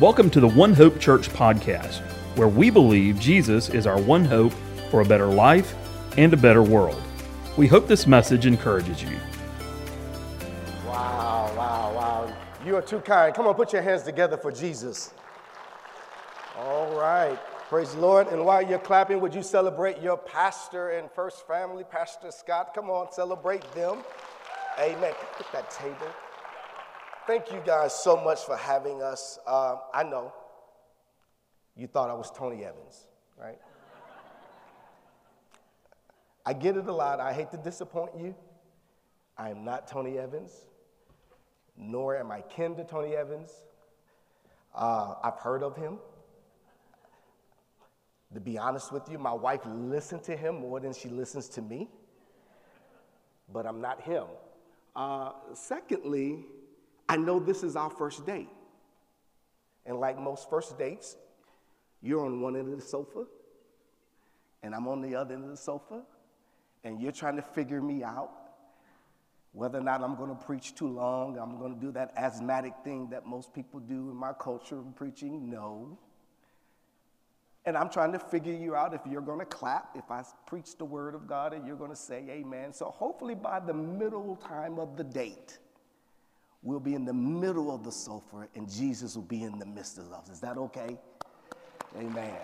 Welcome to the One Hope Church podcast, where we believe Jesus is our one hope for a better life and a better world. We hope this message encourages you. Wow, wow, wow. You are too kind. Come on, put your hands together for Jesus. All right. Praise the Lord. And while you're clapping, would you celebrate your pastor and first family, Pastor Scott? Come on, celebrate them. Amen. Get that table. Thank you guys so much for having us. Uh, I know you thought I was Tony Evans, right? I get it a lot. I hate to disappoint you. I am not Tony Evans, nor am I kin to Tony Evans. Uh, I've heard of him. To be honest with you, my wife listened to him more than she listens to me, but I'm not him. Uh, secondly, I know this is our first date. And like most first dates, you're on one end of the sofa, and I'm on the other end of the sofa, and you're trying to figure me out whether or not I'm going to preach too long. I'm going to do that asthmatic thing that most people do in my culture of preaching. No. And I'm trying to figure you out if you're going to clap, if I preach the word of God, and you're going to say amen. So hopefully by the middle time of the date, we'll be in the middle of the sofa and Jesus will be in the midst of us. Is that okay? Amen.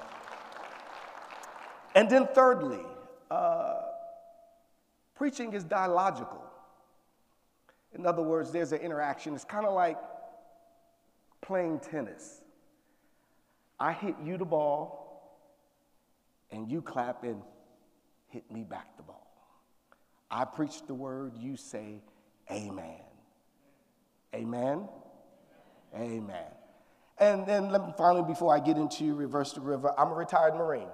And then, thirdly, uh, preaching is dialogical. In other words, there's an interaction. It's kind of like playing tennis. I hit you the ball, and you clap and hit me back the ball. I preach the word, you say, Amen. Amen? Amen. And then let me finally, before I get into Reverse the River, I'm a retired Marine.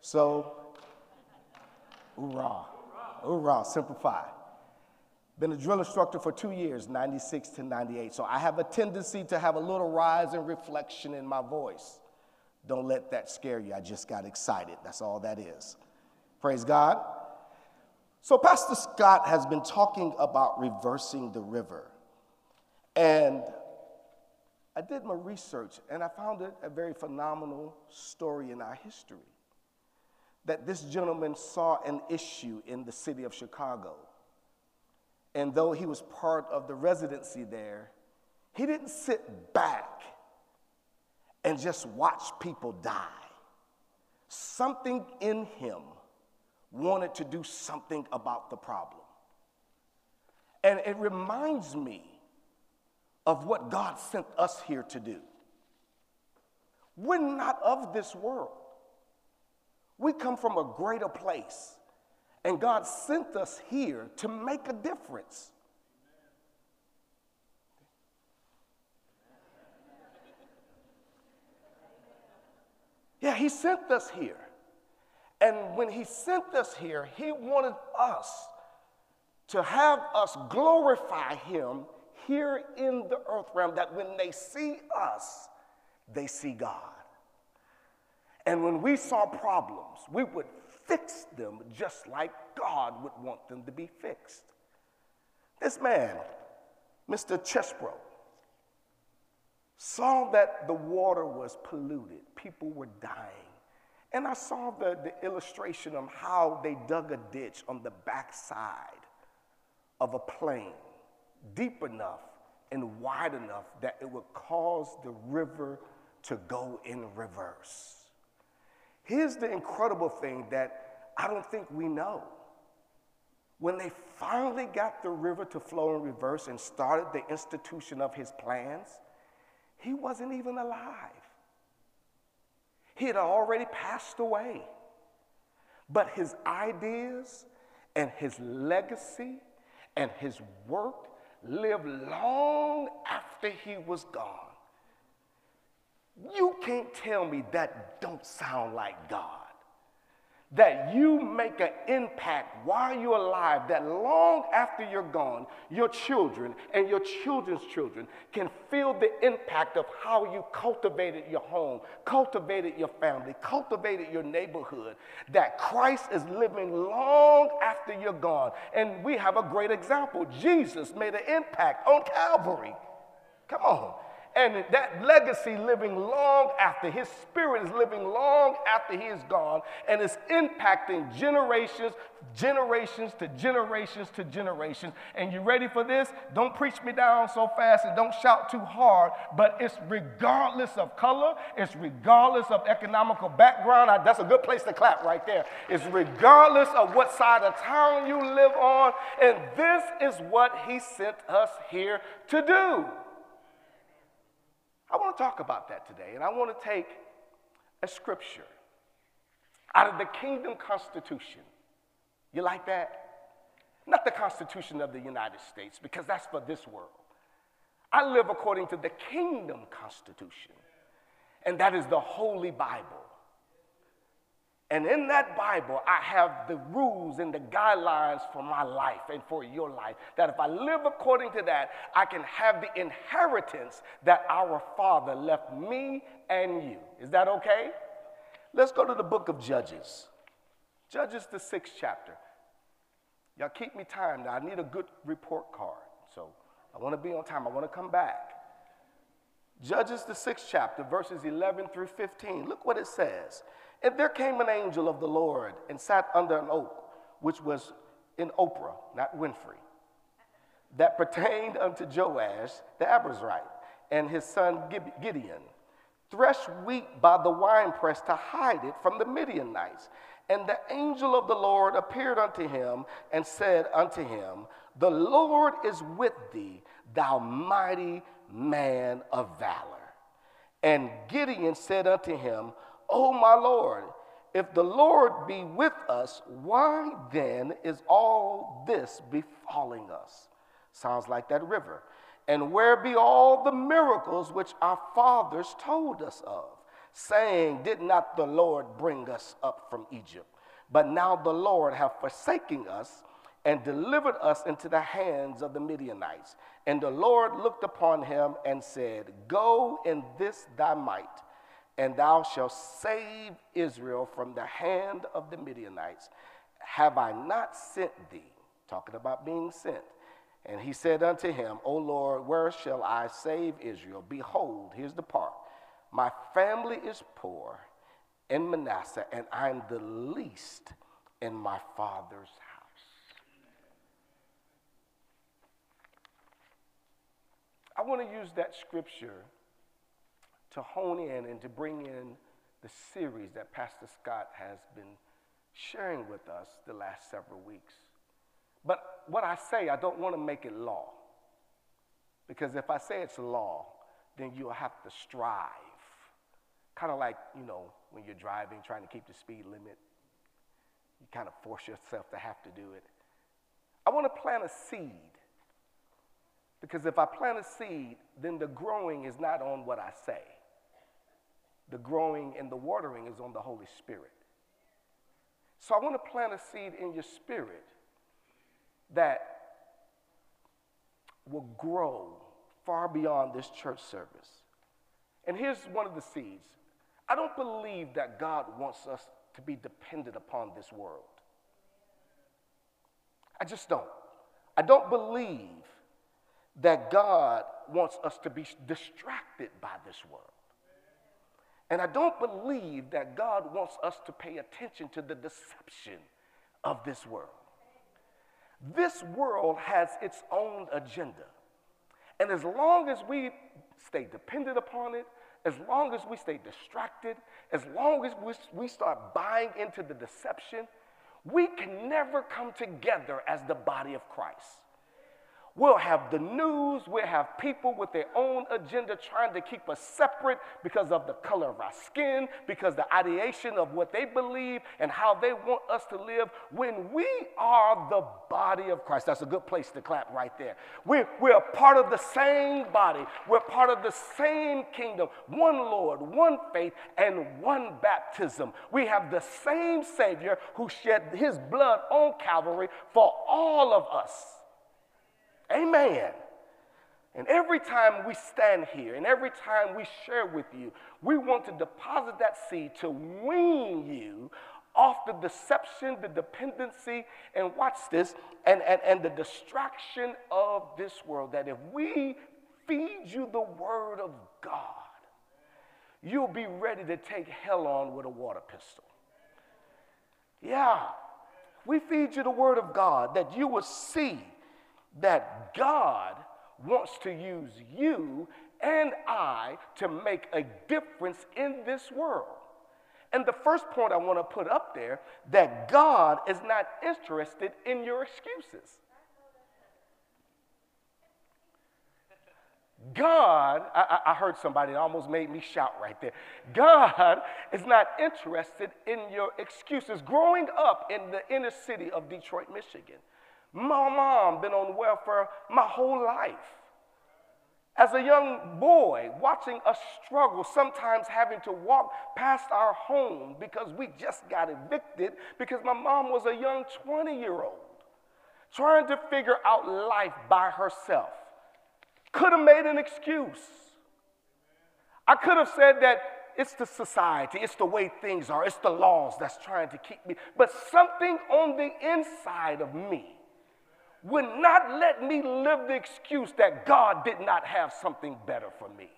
So, hoorah, hoorah, Semper Fi. Been a drill instructor for two years, 96 to 98. So I have a tendency to have a little rise and reflection in my voice. Don't let that scare you. I just got excited. That's all that is. Praise God. So, Pastor Scott has been talking about reversing the river. And I did my research and I found it a very phenomenal story in our history. That this gentleman saw an issue in the city of Chicago. And though he was part of the residency there, he didn't sit back and just watch people die. Something in him wanted to do something about the problem. And it reminds me of what God sent us here to do. We're not of this world. We come from a greater place, and God sent us here to make a difference. Yeah, He sent us here. And when He sent us here, He wanted us to have us glorify Him here in the earth realm that when they see us, they see God. And when we saw problems, we would fix them just like God would want them to be fixed. This man, Mr. Chesbrough, saw that the water was polluted, people were dying. And I saw the, the illustration of how they dug a ditch on the backside of a plain deep enough and wide enough that it would cause the river to go in reverse. Here's the incredible thing that I don't think we know. When they finally got the river to flow in reverse and started the institution of his plans, he wasn't even alive. He had already passed away. But his ideas and his legacy and his work lived long after he was gone. You can't tell me that don't sound like God that you make an impact while you're alive, that long after you're gone, your children and your children's children can feel the impact of how you cultivated your home, cultivated your family, cultivated your neighborhood, that Christ is living long after you're gone. And we have a great example. Jesus made an impact on Calvary. Come on. And that legacy living long after, his spirit is living long after he is gone and is impacting generations, generations to generations to generations. And you ready for this? Don't preach me down so fast and don't shout too hard, but it's regardless of color, it's regardless of economical background. I, that's a good place to clap right there. It's regardless of what side of town you live on. And this is what he sent us here to do. I want to talk about that today, and I want to take a scripture out of the Kingdom Constitution. You like that? Not the Constitution of the United States, because that's for this world. I live according to the Kingdom Constitution, and that is the Holy Bible. And in that Bible, I have the rules and the guidelines for my life and for your life. That if I live according to that, I can have the inheritance that our Father left me and you. Is that okay? Let's go to the book of Judges. Judges, the sixth chapter. Y'all keep me timed. I need a good report card. So I want to be on time. I want to come back. Judges, the sixth chapter, verses 11 through 15. Look what it says. And there came an angel of the Lord and sat under an oak, which was in Ophrah, not Winfrey, that pertained unto Joash the Abiezrite and his son Gideon. Thresh wheat by the winepress to hide it from the Midianites. And the angel of the Lord appeared unto him and said unto him, The Lord is with thee, thou mighty man of valor. And Gideon said unto him, O my Lord, if the Lord be with us, why then is all this befalling us? Sounds like that river. And where be all the miracles which our fathers told us of, saying, Did not the Lord bring us up from Egypt? But now the Lord hath forsaken us and delivered us into the hands of the Midianites. And the Lord looked upon him and said, Go in this thy might and thou shalt save Israel from the hand of the Midianites. Have I not sent thee? Talking about being sent. And he said unto him, O Lord, where shall I save Israel? Behold, here's the part. My family is poor in Manasseh, and I'm the least in my father's house. I want to use that scripture to hone in and to bring in the series that Pastor Scott has been sharing with us the last several weeks. But what I say, I don't want to make it law. Because if I say it's law, then you'll have to strive. Kind of like, you know, when you're driving, trying to keep the speed limit, you kind of force yourself to have to do it. I want to plant a seed. Because if I plant a seed, then the growing is not on what I say the growing and the watering is on the Holy Spirit. So I want to plant a seed in your spirit that will grow far beyond this church service. And here's one of the seeds I don't believe that God wants us to be dependent upon this world. I just don't. I don't believe that God wants us to be distracted by this world. And I don't believe that God wants us to pay attention to the deception of this world. This world has its own agenda. And as long as we stay dependent upon it, as long as we stay distracted, as long as we start buying into the deception, we can never come together as the body of Christ. We'll have the news. We'll have people with their own agenda trying to keep us separate because of the color of our skin, because the ideation of what they believe and how they want us to live when we are the body of Christ. That's a good place to clap right there. We're, we're part of the same body, we're part of the same kingdom, one Lord, one faith, and one baptism. We have the same Savior who shed his blood on Calvary for all of us. Amen. And every time we stand here and every time we share with you, we want to deposit that seed to wean you off the deception, the dependency, and watch this, and, and, and the distraction of this world. That if we feed you the word of God, you'll be ready to take hell on with a water pistol. Yeah, we feed you the word of God that you will see that God wants to use you and I to make a difference in this world. And the first point I want to put up there that God is not interested in your excuses. God, I, I, heard somebody that almost made me shout right there. God is not interested in your excuses. Growing up in the inner city of Detroit, Michigan, my mom been on welfare my whole life. As a young boy, watching us struggle, sometimes having to walk past our home because we just got evicted because my mom was a young 20 year old trying to figure out life by herself. Could have made an excuse. I could have said that it's the society, it's the way things are, it's the laws that's trying to keep me. But something on the inside of me would not let me live the excuse that God did not have something better for me.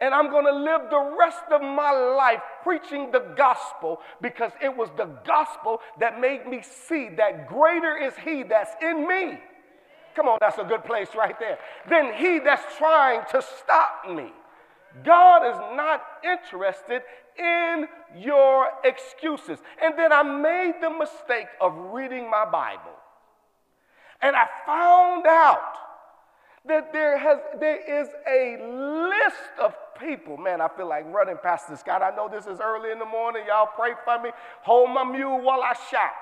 And I'm going to live the rest of my life preaching the gospel because it was the gospel that made me see that greater is He that's in me. Come on, that's a good place right there. Than He that's trying to stop me. God is not interested in your excuses. And then I made the mistake of reading my Bible. And I found out that there, has, there is a list of people. Man, I feel like running past this. God, I know this is early in the morning. Y'all pray for me. Hold my mule while I shout.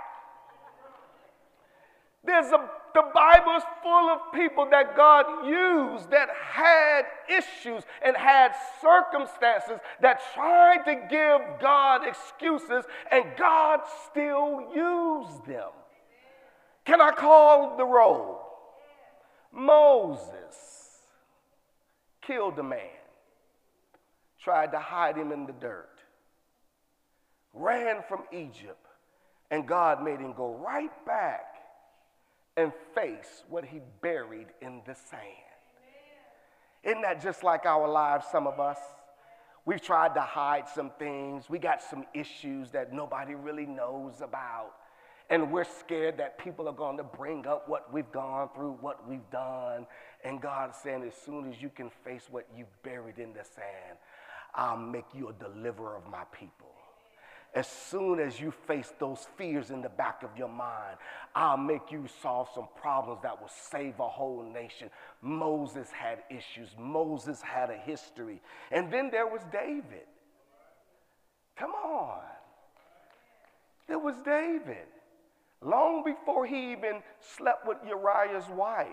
There's a, the Bible is full of people that God used that had issues and had circumstances that tried to give God excuses, and God still used them. Can I call the roll? Moses killed a man, tried to hide him in the dirt, ran from Egypt, and God made him go right back and face what he buried in the sand. Isn't that just like our lives, some of us? We've tried to hide some things. We got some issues that nobody really knows about. And we're scared that people are going to bring up what we've gone through, what we've done. And God's saying, as soon as you can face what you've buried in the sand, I'll make you a deliverer of my people. As soon as you face those fears in the back of your mind, I'll make you solve some problems that will save a whole nation. Moses had issues, Moses had a history. And then there was David. Come on. There was David. Long before he even slept with Uriah's wife,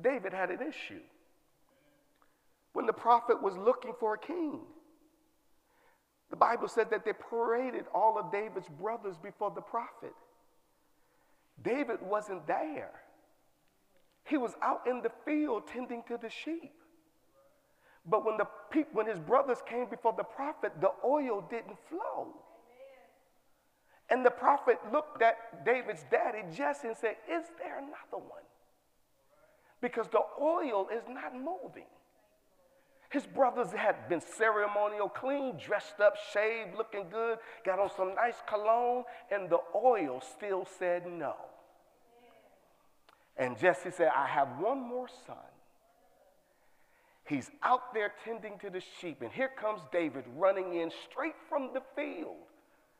David had an issue. When the prophet was looking for a king, the Bible said that they paraded all of David's brothers before the prophet. David wasn't there. He was out in the field tending to the sheep. But when, the when his brothers came before the prophet, the oil didn't flow. And the prophet looked at David's daddy, Jesse, and said, Is there another one? Because the oil is not moving. His brothers had been ceremonial clean, dressed up, shaved, looking good, got on some nice cologne, and the oil still said no. And Jesse said, I have one more son. He's out there tending to the sheep, and here comes David running in straight from the field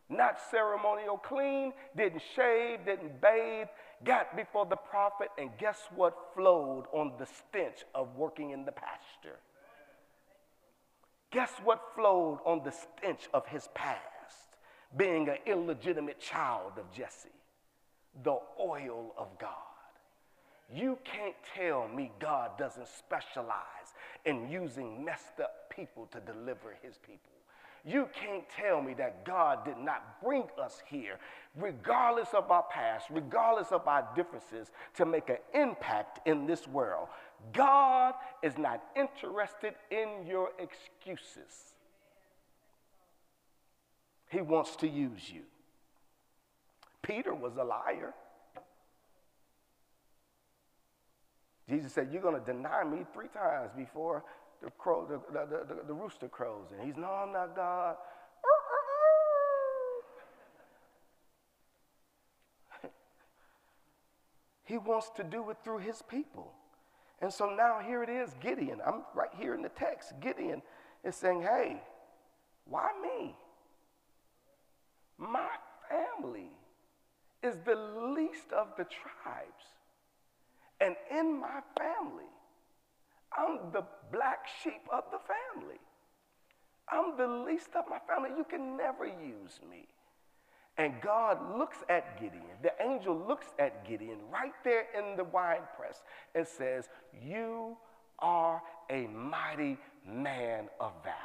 not ceremonial clean, didn't shave, didn't bathe, got before the prophet, and guess what flowed on the stench of working in the pasture? Guess what flowed on the stench of his past, being an illegitimate child of Jesse? The oil of God. You can't tell me God doesn't specialize in using messed up people to deliver his people. You can't tell me that God did not bring us here, regardless of our past, regardless of our differences, to make an impact in this world. God is not interested in your excuses, He wants to use you. Peter was a liar. Jesus said, You're going to deny me three times before the, crow, the, the, the, the rooster crows. And he's, No, I'm not God. he wants to do it through his people. And so now here it is Gideon. I'm right here in the text. Gideon is saying, Hey, why me? My family is the least of the tribes. And in my family, I'm the black sheep of the family. I'm the least of my family. You can never use me. And God looks at Gideon, the angel looks at Gideon right there in the wine press and says, You are a mighty man of valor.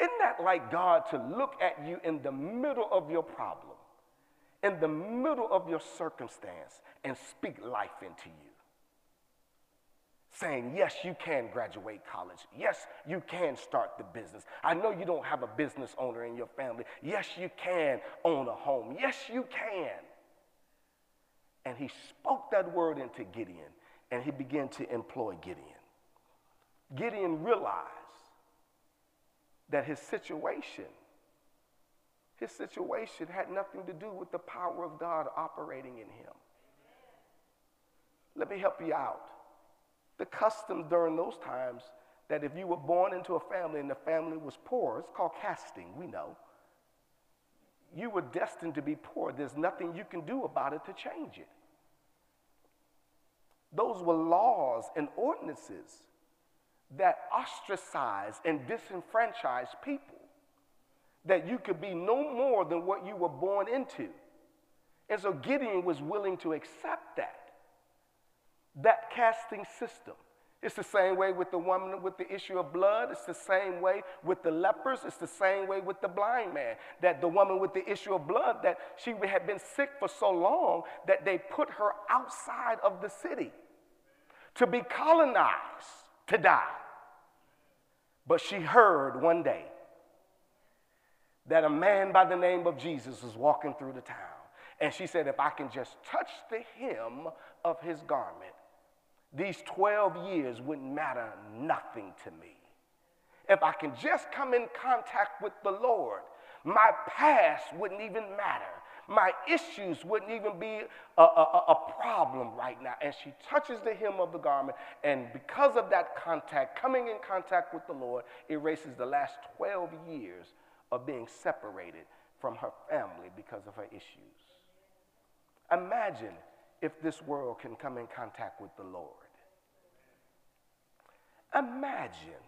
Isn't that like God to look at you in the middle of your problem, in the middle of your circumstance, and speak life into you? Saying, Yes, you can graduate college. Yes, you can start the business. I know you don't have a business owner in your family. Yes, you can own a home. Yes, you can. And he spoke that word into Gideon, and he began to employ Gideon. Gideon realized that his situation, his situation had nothing to do with the power of God operating in him. Let me help you out the custom during those times that if you were born into a family and the family was poor, it's called casting, we know. You were destined to be poor. There's nothing you can do about it to change it. Those were laws and ordinances that ostracized and disenfranchised people. That you could be no more than what you were born into. And so Gideon was willing to accept that that casting system. It's the same way with the woman with the issue of blood. It's the same way with the lepers. It's the same way with the blind man. That the woman with the issue of blood, that she had been sick for so long that they put her outside of the city to be colonized to die. But she heard one day that a man by the name of Jesus was walking through the town. And she said, If I can just touch the hem of his garment, these 12 years wouldn't matter nothing to me. If I can just come in contact with the Lord, my past wouldn't even matter. My issues wouldn't even be a, a, a, problem right now. And she touches the hem of the garment, and because of that contact, coming in contact with the Lord, erases the last 12 years of being separated from her family because of her issues. Imagine if this world can come in contact with the Lord. Imagine,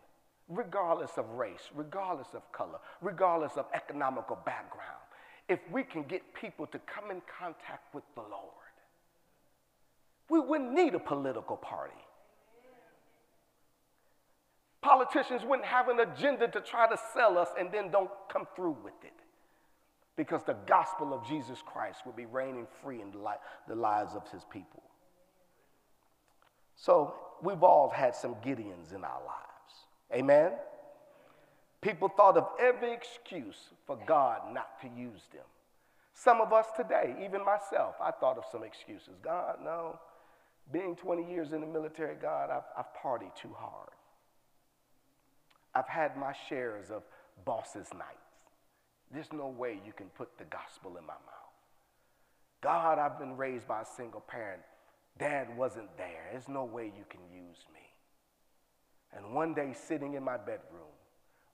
regardless of race, regardless of color, regardless of economical background, if we can get people to come in contact with the Lord. We wouldn't need a political party. Politicians wouldn't have an agenda to try to sell us and then don't come through with it because the gospel of Jesus Christ will be reigning free in the lives of his people. So we've all had some Gideons in our lives. Amen? People thought of every excuse for God not to use them. Some of us today, even myself, I thought of some excuses. God, no. Being 20 years in the military, God, I've, I've partied too hard. I've had my shares of bosses' nights. There's no way you can put the gospel in my mouth. God, I've been raised by a single parent. Dad wasn't there. There's no way you can use me. And one day, sitting in my bedroom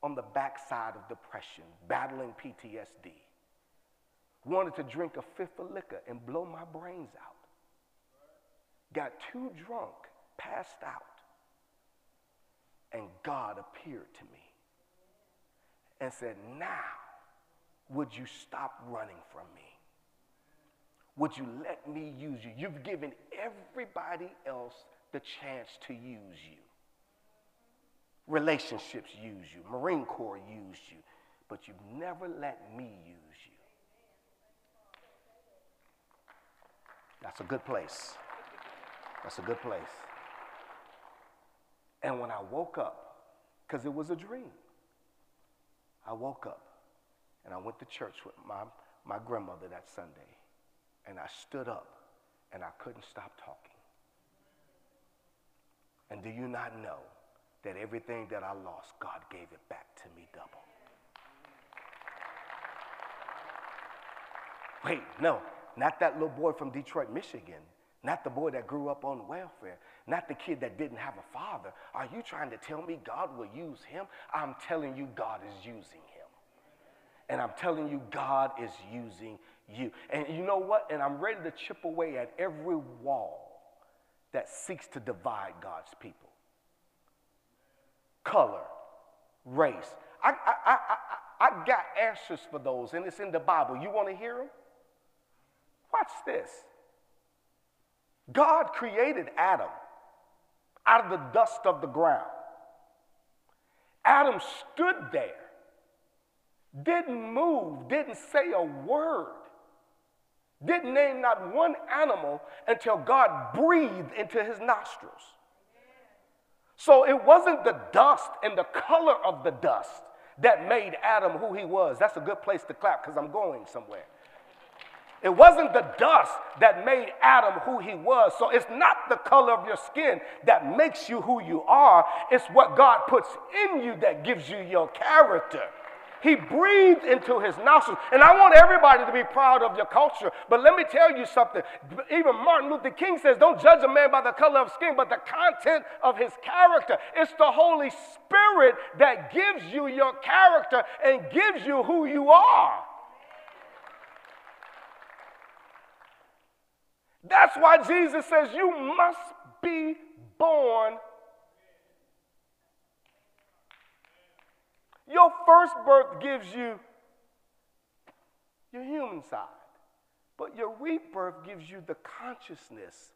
on the backside of depression, battling PTSD, wanted to drink a fifth of liquor and blow my brains out. Got too drunk, passed out, and God appeared to me and said, Now, would you stop running from me? Would you let me use you? You've given everybody else the chance to use you. Relationships use you, Marine Corps used you, but you've never let me use you. That's a good place. That's a good place. And when I woke up, because it was a dream, I woke up and I went to church with my, my grandmother that Sunday. And I stood up and I couldn't stop talking. And do you not know that everything that I lost, God gave it back to me double? Wait, no, not that little boy from Detroit, Michigan. Not the boy that grew up on welfare. Not the kid that didn't have a father. Are you trying to tell me God will use him? I'm telling you, God is using him. And I'm telling you, God is using you. And you know what? And I'm ready to chip away at every wall that seeks to divide God's people color, race. I, I, I, I, I got answers for those, and it's in the Bible. You want to hear them? Watch this. God created Adam out of the dust of the ground. Adam stood there, didn't move, didn't say a word, didn't name not one animal until God breathed into his nostrils. So it wasn't the dust and the color of the dust that made Adam who he was. That's a good place to clap because I'm going somewhere. It wasn't the dust that made Adam who he was. So it's not the color of your skin that makes you who you are. It's what God puts in you that gives you your character. He breathed into his nostrils. And I want everybody to be proud of your culture. But let me tell you something. Even Martin Luther King says, don't judge a man by the color of skin, but the content of his character. It's the Holy Spirit that gives you your character and gives you who you are. That's why Jesus says you must be born. Your first birth gives you your human side, but your rebirth gives you the consciousness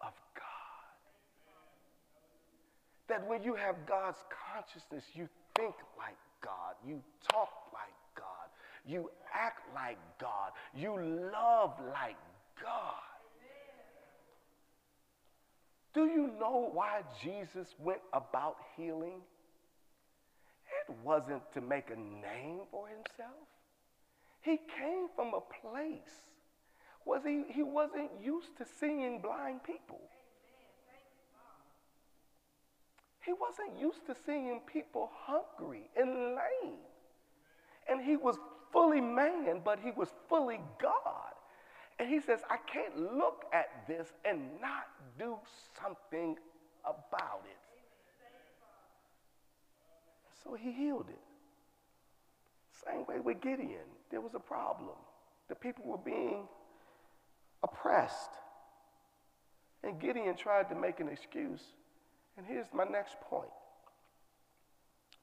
of God. That when you have God's consciousness, you think like God, you talk like God, you act like God, you love like God. Do you know why Jesus went about healing? It wasn't to make a name for himself. He came from a place was he, he wasn't used to seeing blind people. He wasn't used to seeing people hungry and lame. And he was fully man, but he was fully God. And he says, I can't look at this and not do something about it. So he healed it. Same way with Gideon, there was a problem. The people were being oppressed. And Gideon tried to make an excuse. And here's my next point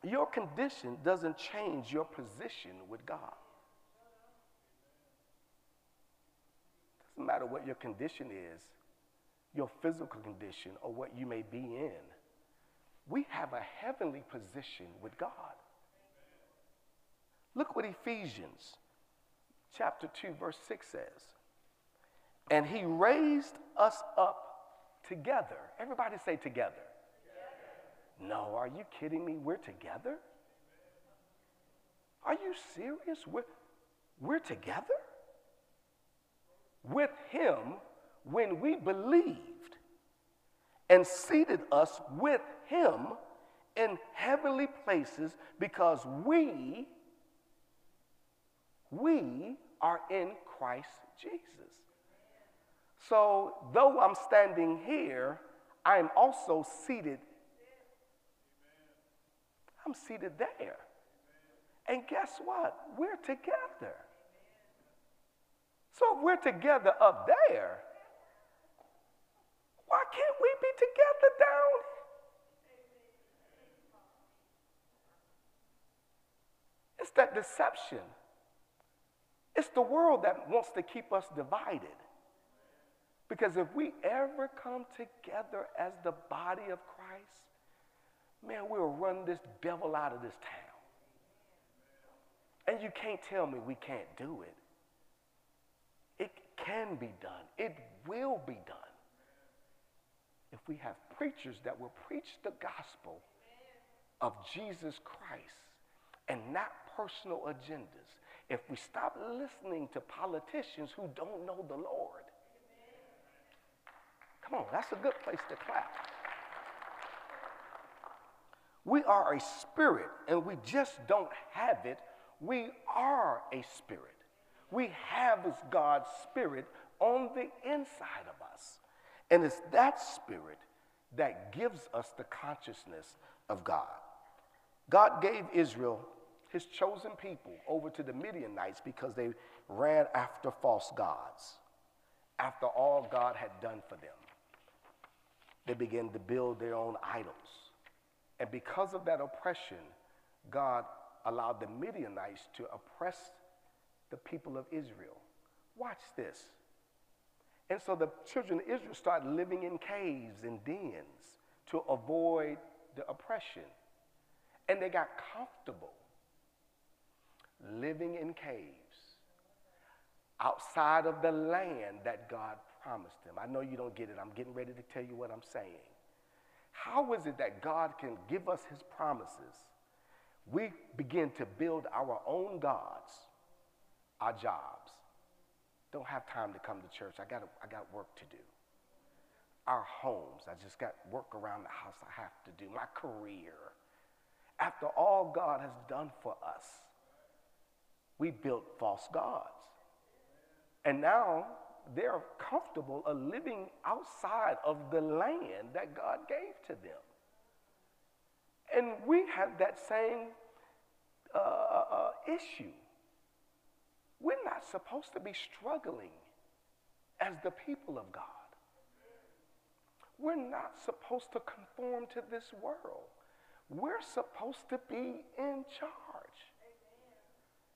your condition doesn't change your position with God. Doesn't matter what your condition is, your physical condition, or what you may be in. We have a heavenly position with God. Look what Ephesians chapter 2, verse 6 says. And he raised us up together. Everybody say together. together. No, are you kidding me? We're together? Are you serious? We're, we're together? with him when we believed and seated us with him in heavenly places because we we are in Christ Jesus. So, though I'm standing here, I'm also seated. I'm seated there. And guess what? We're together. So if we're together up there, why can't we be together down It's that deception. It's the world that wants to keep us divided. Because if we ever come together as the body of Christ, man, we'll run this devil out of this town. And you can't tell me we can't do it It can be done. It will be done. If we have preachers that will preach the gospel of Jesus Christ and not personal agendas. If we stop listening to politicians who don't know the Lord. Come on, that's a good place to clap. We are a spirit, and we just don't have it. We are a spirit. We have God's spirit on the inside of us. And it's that spirit that gives us the consciousness of God. God gave Israel, his chosen people, over to the Midianites because they ran after false gods, after all God had done for them. They began to build their own idols. And because of that oppression, God allowed the Midianites to oppress the people of Israel. Watch this. And so the children of Israel started living in caves and dens to avoid the oppression. And they got comfortable living in caves outside of the land that God promised them. I know you don't get it. I'm getting ready to tell you what I'm saying. How is it that God can give us his promises? We begin to build our own gods, our jobs. Don't have time to come to church. I got, I got work to do. Our homes, I just got work around the house I have to do. My career. After all God has done for us, we built false gods. And now they're comfortable of living outside of the land that God gave to them. And we have that same uh, uh, uh, issue. We're not supposed to be struggling as the people of God. We're not supposed to conform to this world. We're supposed to be in charge.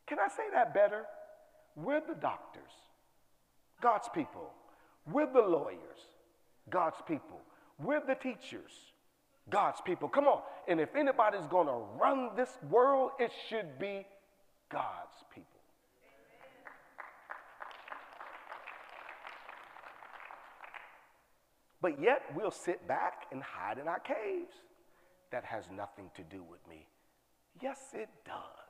Can I say that better? We're the doctors. God's people. We're the lawyers, God's people. We're the teachers, God's people. Come on. And if anybody's going to run this world, it should be God's people. But yet we'll sit back and hide in our caves. That has nothing to do with me. Yes, it does.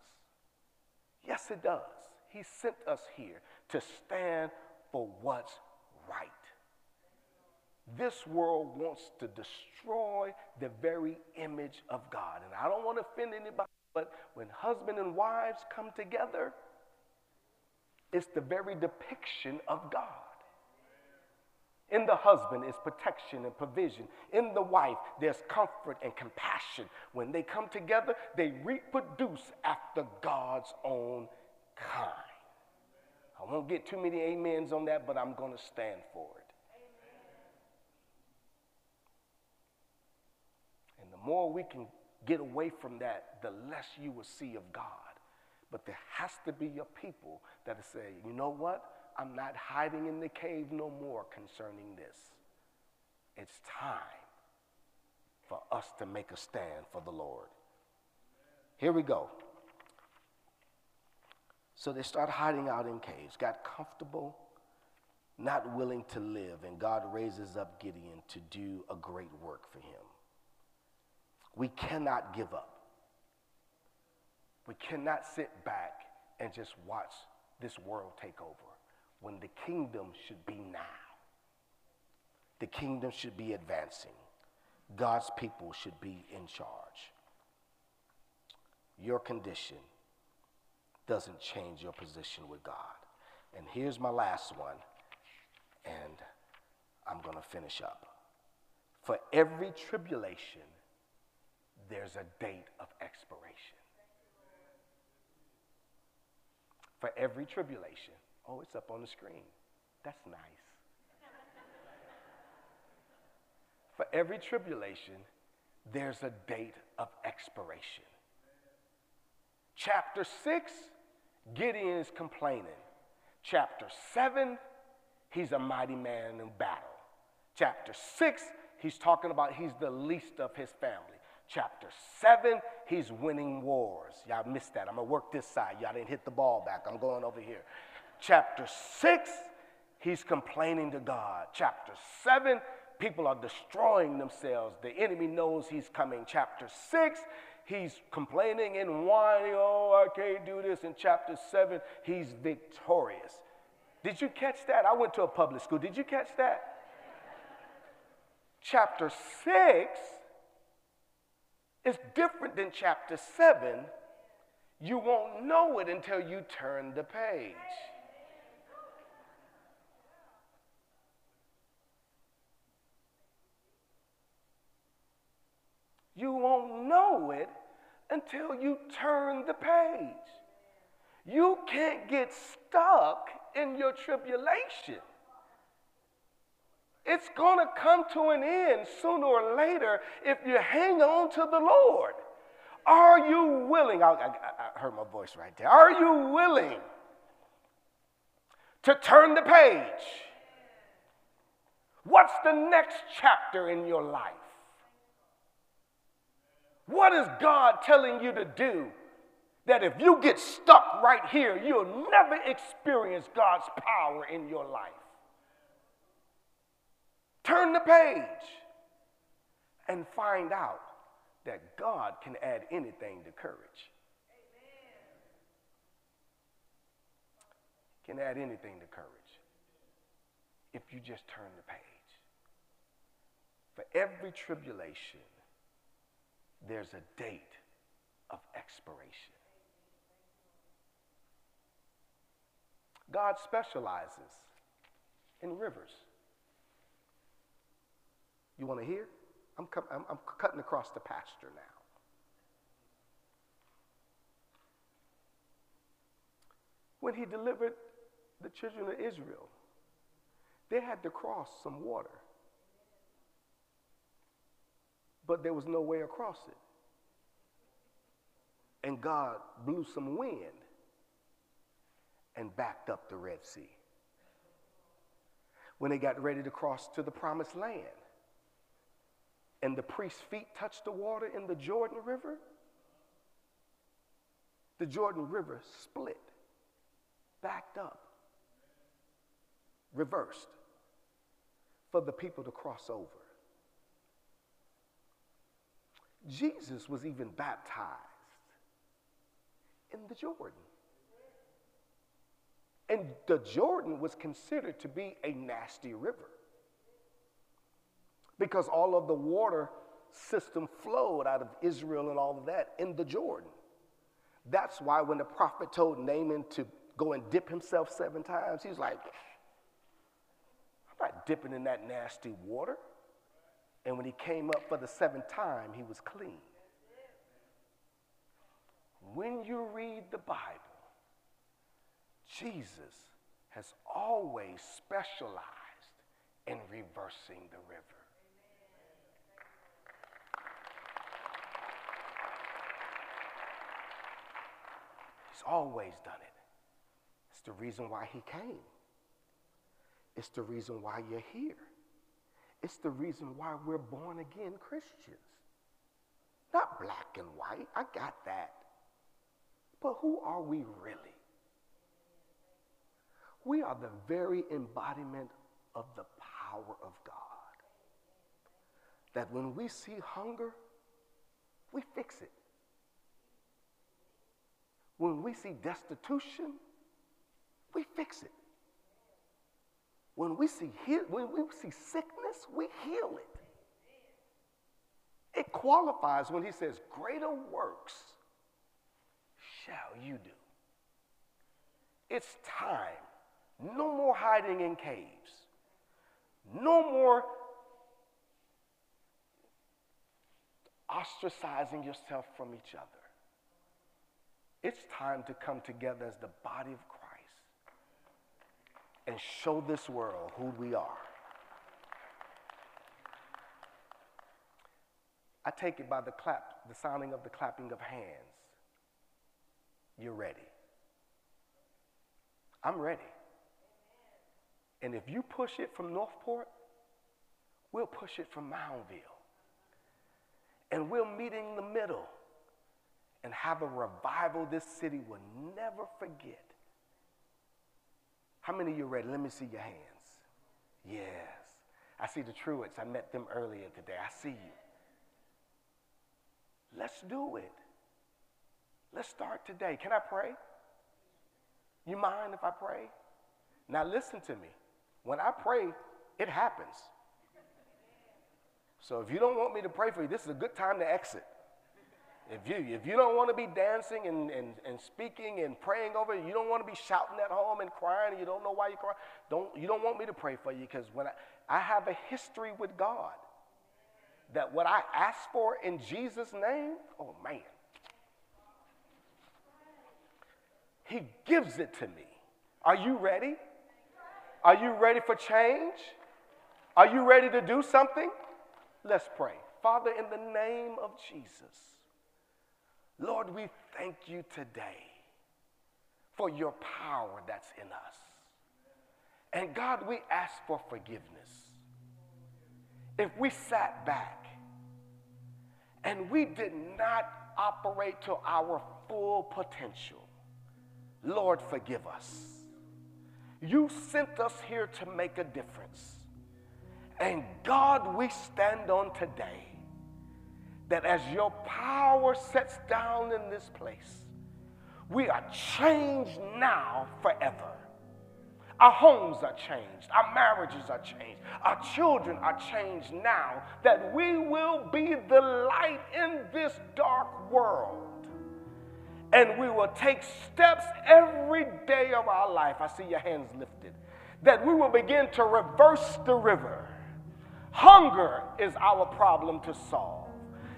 Yes, it does. He sent us here to stand for what's right. This world wants to destroy the very image of God. And I don't want to offend anybody, but when husband and wives come together, it's the very depiction of God. In the husband is protection and provision. In the wife, there's comfort and compassion. When they come together, they reproduce after God's own kind. I won't get too many amens on that, but I'm going to stand for it. And the more we can get away from that, the less you will see of God. But there has to be a people that say, you know what? I'm not hiding in the cave no more concerning this. It's time for us to make a stand for the Lord. Here we go. So they start hiding out in caves, got comfortable, not willing to live, and God raises up Gideon to do a great work for him. We cannot give up. We cannot sit back and just watch this world take over when the kingdom should be now. The kingdom should be advancing. God's people should be in charge. Your condition doesn't change your position with God. And here's my last one, and I'm going to finish up. For every tribulation, there's a date of expiration. For every tribulation, oh, it's up on the screen. That's nice. For every tribulation, there's a date of expiration. Chapter 6 Gideon is complaining. Chapter 7, he's a mighty man in battle. Chapter 6, he's talking about he's the least of his family. Chapter 7, he's winning wars. Y'all missed that. I'm going to work this side. Y'all didn't hit the ball back. I'm going over here. Chapter 6, he's complaining to God. Chapter 7, people are destroying themselves. The enemy knows he's coming. Chapter 6, he's complaining and whining, oh, I can't do this. In chapter 7, he's victorious. Did you catch that? I went to a public school. Did you catch that? chapter 6 is different than chapter 7. You won't know it until you turn the page. You won't know it until you turn the page. You can't get stuck in your tribulation. It's going to come to an end sooner or later if you hang on to the Lord. Are you willing? I, I, I heard my voice right there. Are you willing to turn the page? What's the next chapter in your life? What is God telling you to do that if you get stuck right here, you'll never experience God's power in your life? Turn the page and find out that God can add anything to courage. Can add anything to courage if you just turn the page. For every tribulation, there's a date of expiration. God specializes in rivers. You want to hear? I'm, I'm, I'm cutting across the pasture now. When he delivered the children of Israel, they had to cross some water but there was no way across it. And God blew some wind and backed up the Red Sea. When they got ready to cross to the promised land, and the priest's feet touched the water in the Jordan River, the Jordan River split, backed up, reversed for the people to cross over. Jesus was even baptized in the Jordan. And the Jordan was considered to be a nasty river because all of the water system flowed out of Israel and all of that in the Jordan. That's why when the prophet told Naaman to go and dip himself seven times, he's like, I'm not dipping in that nasty water. And when he came up for the seventh time, he was clean. When you read the Bible, Jesus has always specialized in reversing the river. He's always done it. It's the reason why he came. It's the reason why you're here. It's the reason why we're born again Christians. Not black and white, I got that. But who are we really? We are the very embodiment of the power of God. That when we see hunger, we fix it. When we see destitution, we fix it. When we see when we see sickness, we heal it. It qualifies when he says, Greater works shall you do. It's time. No more hiding in caves. No more ostracizing yourself from each other. It's time to come together as the body of Christ and show this world who we are. I take it by the clap, the sounding of the clapping of hands. You're ready. I'm ready. And if you push it from Northport, we'll push it from Moundville. And we'll meet in the middle and have a revival this city will never forget. How many of you ready? Let me see your hands. Yes. I see the Truetts. I met them earlier today. I see you. Let's do it. Let's start today. Can I pray? You mind if I pray? Now listen to me. When I pray, it happens. So if you don't want me to pray for you, this is a good time to exit. If you, if you don't want to be dancing and, and, and speaking and praying over you don't want to be shouting at home and crying and you don't know why you cry, don't, you don't want me to pray for you because when I, I have a history with God that what I ask for in Jesus' name, oh man, He gives it to me. Are you ready? Are you ready for change? Are you ready to do something? Let's pray. Father, in the name of Jesus, Lord, we thank you today for your power that's in us. And God, we ask for forgiveness. If we sat back and we did not operate to our full potential, Lord, forgive us. You sent us here to make a difference. And God, we stand on today that as your power sets down in this place, we are changed now forever. Our homes are changed. Our marriages are changed. Our children are changed now that we will be the light in this dark world. And we will take steps every day of our life. I see your hands lifted. That we will begin to reverse the river. Hunger is our problem to solve.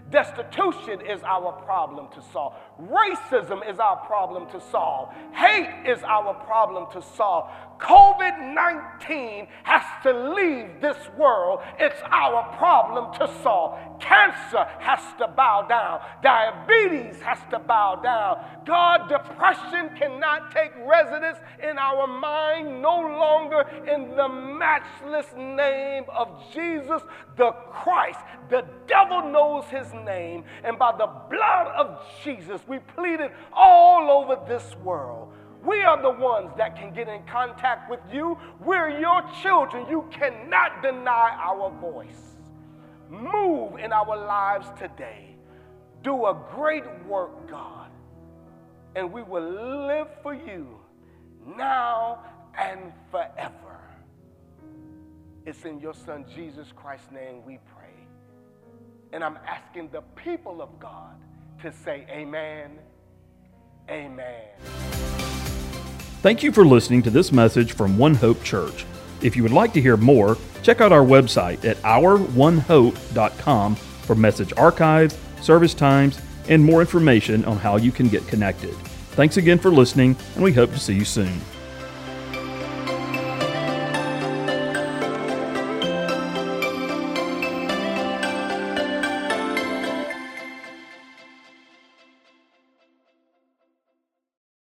Destitution is our problem to solve. Racism is our problem to solve. Hate is our problem to solve. COVID 19 has to leave this world. It's our problem to solve. Cancer has to bow down. Diabetes has to bow down. God, depression cannot take residence in our mind no longer in the matchless name of Jesus the Christ. The devil knows his name, and by the blood of Jesus, we plead it all over this world. We are the ones that can get in contact with you. We're your children. You cannot deny our voice. Move in our lives today. Do a great work, God. And we will live for you now and forever. It's in your Son Jesus Christ's name we pray. And I'm asking the people of God to say, Amen. Amen. Thank you for listening to this message from One Hope Church. If you would like to hear more, check out our website at ouronehope.com for message archives, service times, and more information on how you can get connected. Thanks again for listening, and we hope to see you soon.